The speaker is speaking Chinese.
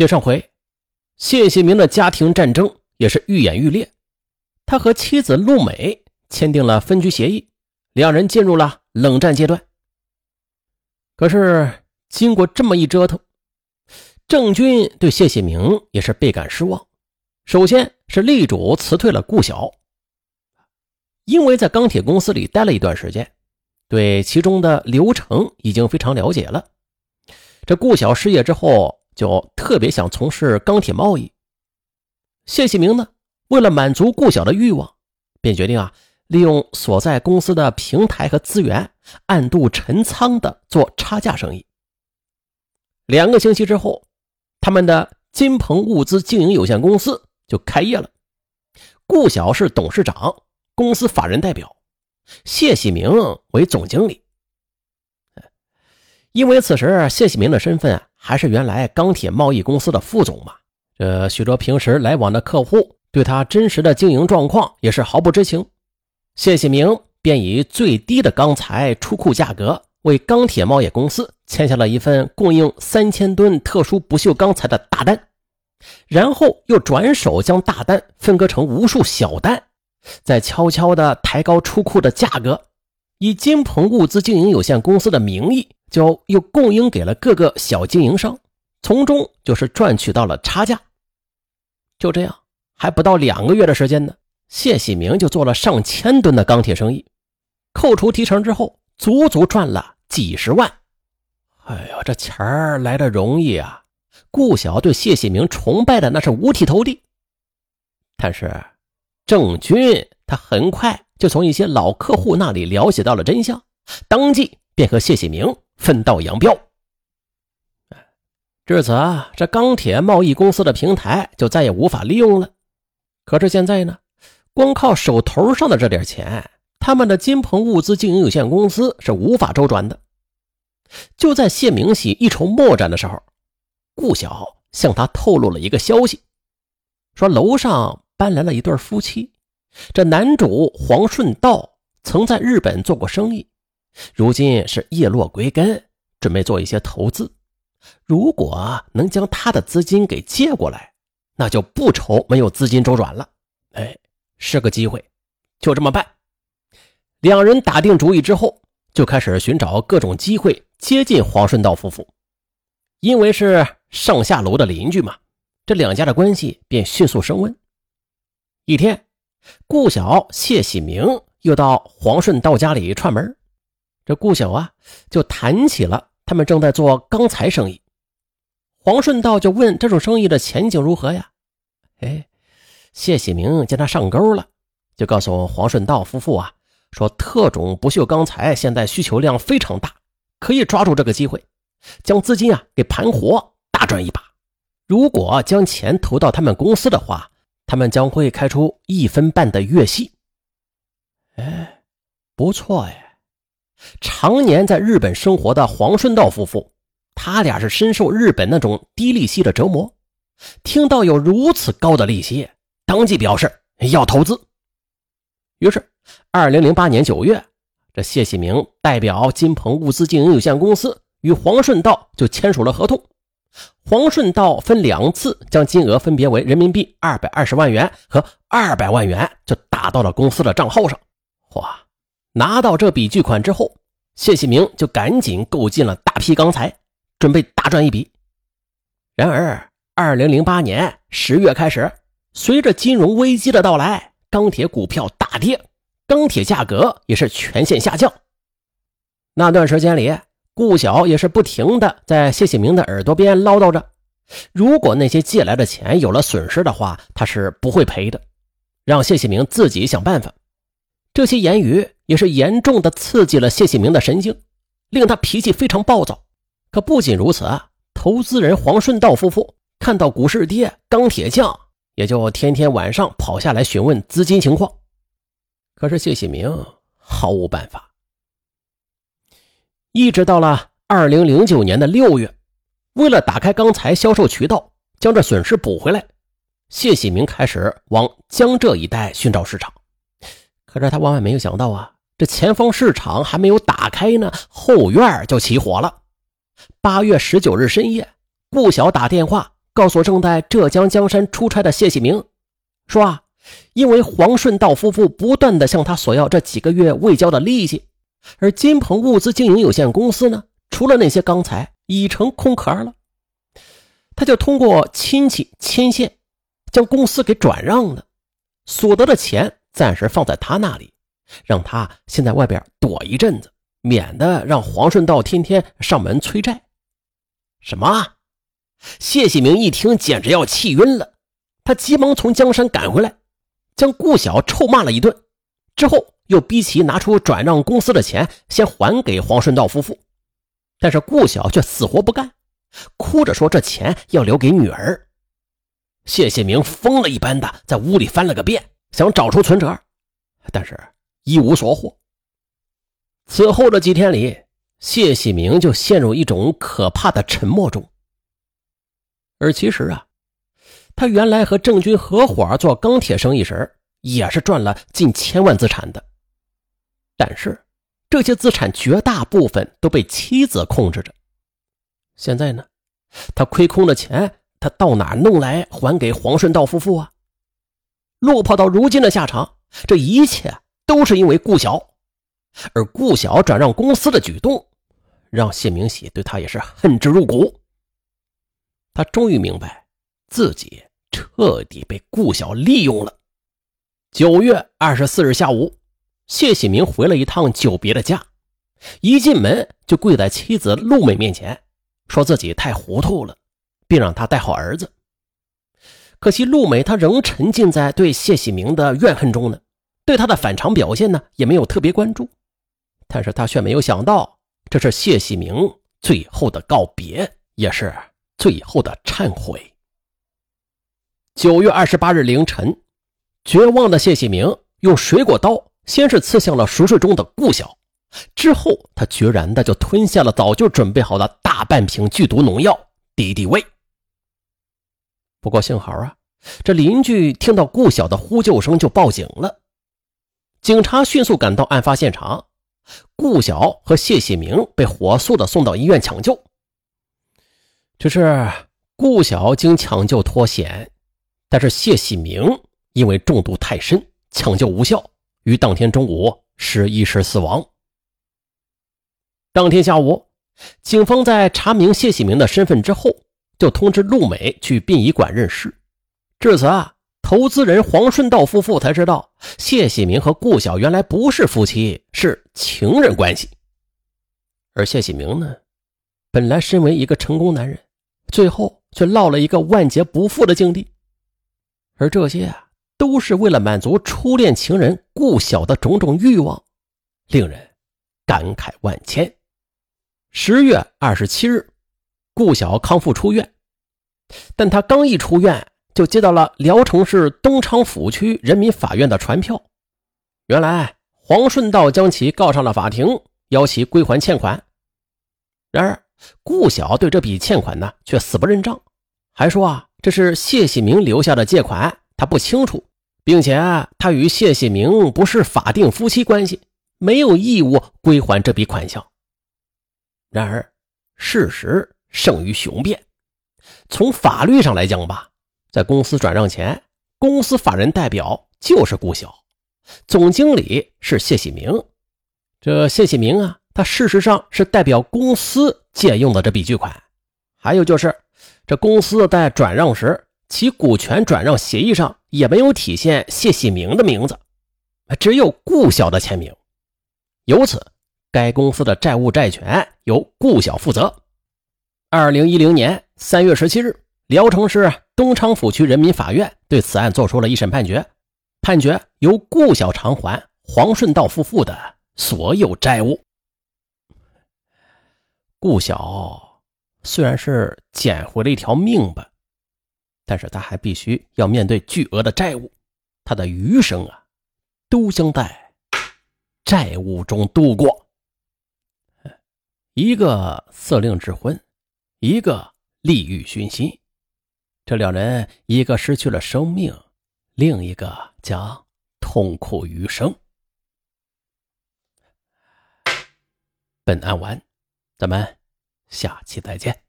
接上回，谢谢明的家庭战争也是愈演愈烈，他和妻子陆美签订了分居协议，两人进入了冷战阶段。可是经过这么一折腾，郑军对谢谢明也是倍感失望。首先是力主辞退了顾晓，因为在钢铁公司里待了一段时间，对其中的流程已经非常了解了。这顾晓失业之后，就特别想从事钢铁贸易。谢启明呢，为了满足顾晓的欲望，便决定啊，利用所在公司的平台和资源，暗度陈仓的做差价生意。两个星期之后，他们的金鹏物资经营有限公司就开业了。顾晓是董事长，公司法人代表，谢喜明为总经理。因为此时谢喜明的身份啊还是原来钢铁贸易公司的副总嘛，这许多平时来往的客户对他真实的经营状况也是毫不知情。谢喜明便以最低的钢材出库价格为钢铁贸易公司签下了一份供应三千吨特殊不锈钢材的大单，然后又转手将大单分割成无数小单，再悄悄地抬高出库的价格，以金鹏物资经营有限公司的名义。就又供应给了各个小经营商，从中就是赚取到了差价。就这样，还不到两个月的时间呢，谢喜明就做了上千吨的钢铁生意，扣除提成之后，足足赚了几十万。哎呦，这钱儿来的容易啊！顾晓对谢喜明崇拜的那是五体投地。但是郑军他很快就从一些老客户那里了解到了真相，当即便和谢喜明。分道扬镳。至此啊，这钢铁贸易公司的平台就再也无法利用了。可是现在呢，光靠手头上的这点钱，他们的金鹏物资经营有限公司是无法周转的。就在谢明喜一筹莫展的时候，顾晓向他透露了一个消息，说楼上搬来了一对夫妻。这男主黄顺道曾在日本做过生意。如今是叶落归根，准备做一些投资。如果能将他的资金给借过来，那就不愁没有资金周转了。哎，是个机会，就这么办。两人打定主意之后，就开始寻找各种机会接近黄顺道夫妇。因为是上下楼的邻居嘛，这两家的关系便迅速升温。一天，顾晓、谢喜明又到黄顺道家里串门。这顾晓啊，就谈起了他们正在做钢材生意。黄顺道就问这种生意的前景如何呀？哎，谢喜明见他上钩了，就告诉黄顺道夫妇啊，说特种不锈钢材现在需求量非常大，可以抓住这个机会，将资金啊给盘活，大赚一把。如果将钱投到他们公司的话，他们将会开出一分半的月息。哎，不错哎。常年在日本生活的黄顺道夫妇，他俩是深受日本那种低利息的折磨。听到有如此高的利息，当即表示要投资。于是，二零零八年九月，这谢喜明代表金鹏物资经营有限公司与黄顺道就签署了合同。黄顺道分两次将金额分别为人民币二百二十万元和二百万元，就打到了公司的账号上。哇！拿到这笔巨款之后，谢启明就赶紧购进了大批钢材，准备大赚一笔。然而，二零零八年十月开始，随着金融危机的到来，钢铁股票大跌，钢铁价格也是全线下降。那段时间里，顾晓也是不停的在谢启明的耳朵边唠叨着：如果那些借来的钱有了损失的话，他是不会赔的，让谢启明自己想办法。这些言语也是严重的刺激了谢启明的神经，令他脾气非常暴躁。可不仅如此啊，投资人黄顺道夫妇看到股市跌，钢铁降，也就天天晚上跑下来询问资金情况。可是谢启明毫无办法。一直到了二零零九年的六月，为了打开钢材销售渠道，将这损失补回来，谢启明开始往江浙一带寻找市场。可是他万万没有想到啊，这前方市场还没有打开呢，后院就起火了。八月十九日深夜，顾晓打电话告诉正在浙江江山出差的谢喜明，说啊，因为黄顺道夫妇不断的向他索要这几个月未交的利息，而金鹏物资经营有限公司呢，除了那些钢材已成空壳了，他就通过亲戚牵线，将公司给转让了，所得的钱暂时放在他那里，让他先在外边躲一阵子，免得让黄顺道天天上门催债。什么？谢喜明一听，简直要气晕了。他急忙从江山赶回来，将顾晓臭骂了一顿，之后又逼其拿出转让公司的钱，先还给黄顺道夫妇。但是顾晓却死活不干，哭着说这钱要留给女儿。谢喜明疯了一般的在屋里翻了个遍，想找出存折，但是一无所获。此后的几天里，谢喜明就陷入一种可怕的沉默中。而其实啊，他原来和郑军合伙做钢铁生意时，也是赚了近千万资产的。但是这些资产绝大部分都被妻子控制着。现在呢，他亏空的钱，他到哪弄来还给黄顺道夫妇啊？落魄到如今的下场，这一切都是因为顾晓。而顾晓转让公司的举动，让谢明喜对他也是恨之入骨。他终于明白，自己彻底被顾晓利用了。九月二十四日下午，谢喜明回了一趟久别的家，一进门就跪在妻子陆美面前，说自己太糊涂了，并让他带好儿子。可惜陆美她仍沉浸在对谢喜明的怨恨中呢，对他的反常表现呢也没有特别关注。但是他却没有想到，这是谢喜明最后的告别，也是。最后的忏悔。九月二十八日凌晨，绝望的谢喜明用水果刀先是刺向了熟睡中的顾晓，之后他决然的就吞下了早就准备好的大半瓶剧毒农药敌敌畏。不过幸好啊，这邻居听到顾晓的呼救声就报警了，警察迅速赶到案发现场，顾晓和谢喜明被火速的送到医院抢救。只是顾晓经抢救脱险，但是谢喜明因为中毒太深，抢救无效，于当天中午十一时死亡。当天下午，警方在查明谢喜明的身份之后，就通知陆美去殡仪馆认尸。至此啊，投资人黄顺道夫妇才知道谢喜明和顾晓原来不是夫妻，是情人关系。而谢喜明呢，本来身为一个成功男人。最后却落了一个万劫不复的境地，而这些啊，都是为了满足初恋情人顾晓的种种欲望，令人感慨万千。十月二十七日，顾晓康复出院，但他刚一出院，就接到了聊城市东昌府区人民法院的传票。原来黄顺道将其告上了法庭，要其归还欠款。然而。顾晓对这笔欠款呢，却死不认账，还说啊，这是谢喜明留下的借款，他不清楚，并且他与谢喜明不是法定夫妻关系，没有义务归还这笔款项。然而，事实胜于雄辩，从法律上来讲吧，在公司转让前，公司法人代表就是顾晓，总经理是谢喜明，这谢喜明啊。他事实上是代表公司借用的这笔巨款，还有就是，这公司在转让时，其股权转让协议上也没有体现谢喜明的名字，只有顾晓的签名。由此，该公司的债务债权由顾晓负责。二零一零年三月十七日，聊城市东昌府区人民法院对此案作出了一审判决，判决由顾晓偿还黄顺道夫妇的所有债务。顾晓虽然是捡回了一条命吧，但是他还必须要面对巨额的债务，他的余生啊，都将在债务中度过。一个色令智昏，一个利欲熏心，这两人一个失去了生命，另一个将痛苦余生。本案完。咱们下期再见。